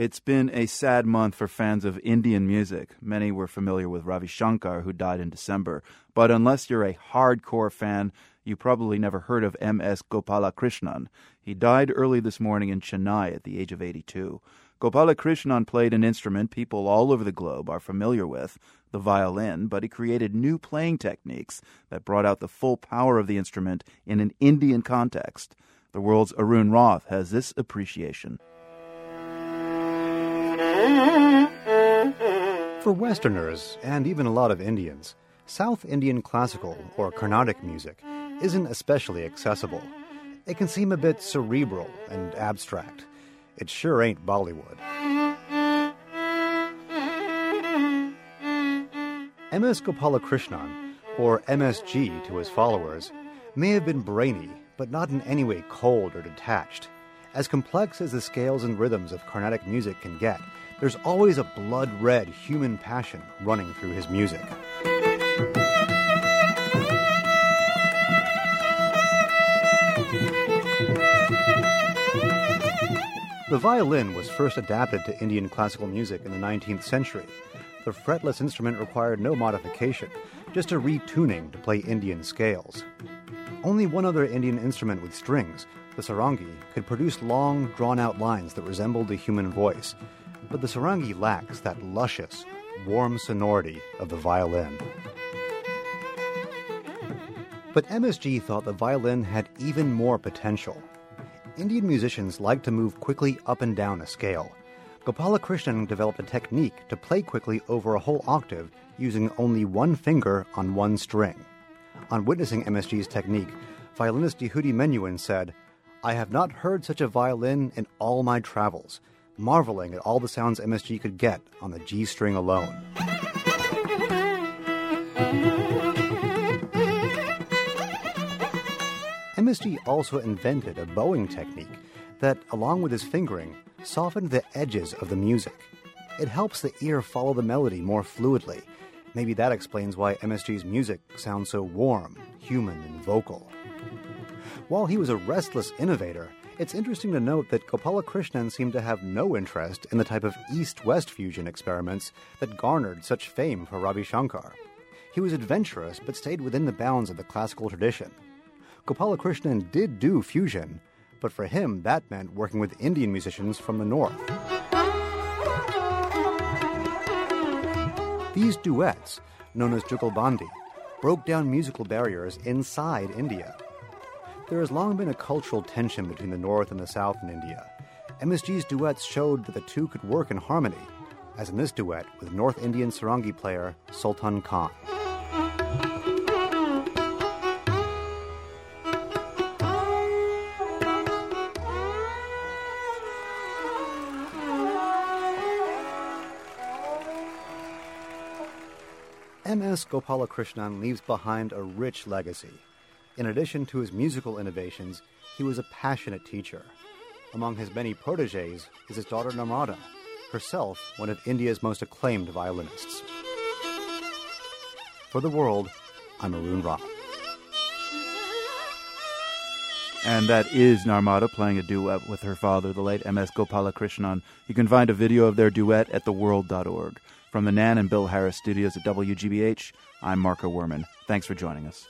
It's been a sad month for fans of Indian music. Many were familiar with Ravi Shankar, who died in December. But unless you're a hardcore fan, you probably never heard of M.S. Gopalakrishnan. He died early this morning in Chennai at the age of 82. Gopalakrishnan played an instrument people all over the globe are familiar with, the violin, but he created new playing techniques that brought out the full power of the instrument in an Indian context. The world's Arun Rath has this appreciation. For Westerners, and even a lot of Indians, South Indian classical or Carnatic music isn't especially accessible. It can seem a bit cerebral and abstract. It sure ain't Bollywood. M.S. Gopalakrishnan, or MSG to his followers, may have been brainy, but not in any way cold or detached. As complex as the scales and rhythms of Carnatic music can get, there's always a blood red human passion running through his music. The violin was first adapted to Indian classical music in the 19th century. The fretless instrument required no modification, just a retuning to play Indian scales. Only one other Indian instrument with strings, the sarangi, could produce long, drawn out lines that resembled the human voice, but the sarangi lacks that luscious, warm sonority of the violin. But MSG thought the violin had even more potential. Indian musicians like to move quickly up and down a scale. Gopalakrishnan developed a technique to play quickly over a whole octave using only one finger on one string. On witnessing MSG's technique, violinist Yehudi Menuhin said, I have not heard such a violin in all my travels marveling at all the sounds MSG could get on the G string alone. MSG also invented a bowing technique that, along with his fingering, softened the edges of the music. It helps the ear follow the melody more fluidly. Maybe that explains why MSG's music sounds so warm, human, and vocal. While he was a restless innovator, it's interesting to note that Gopalakrishnan seemed to have no interest in the type of East West fusion experiments that garnered such fame for Ravi Shankar. He was adventurous but stayed within the bounds of the classical tradition. Gopalakrishnan did do fusion, but for him that meant working with Indian musicians from the north. These duets, known as Jugalbandi, broke down musical barriers inside India there has long been a cultural tension between the North and the South in India. MSG's duets showed that the two could work in harmony, as in this duet with North Indian sarangi player Sultan Khan. M.S. Gopalakrishnan leaves behind a rich legacy in addition to his musical innovations, he was a passionate teacher. Among his many proteges is his daughter Narmada, herself one of India's most acclaimed violinists. For the world, I'm Arun Rath. And that is Narmada playing a duet with her father, the late M.S. Gopalakrishnan. You can find a video of their duet at theworld.org. From the Nan and Bill Harris studios at WGBH, I'm Marco Werman. Thanks for joining us.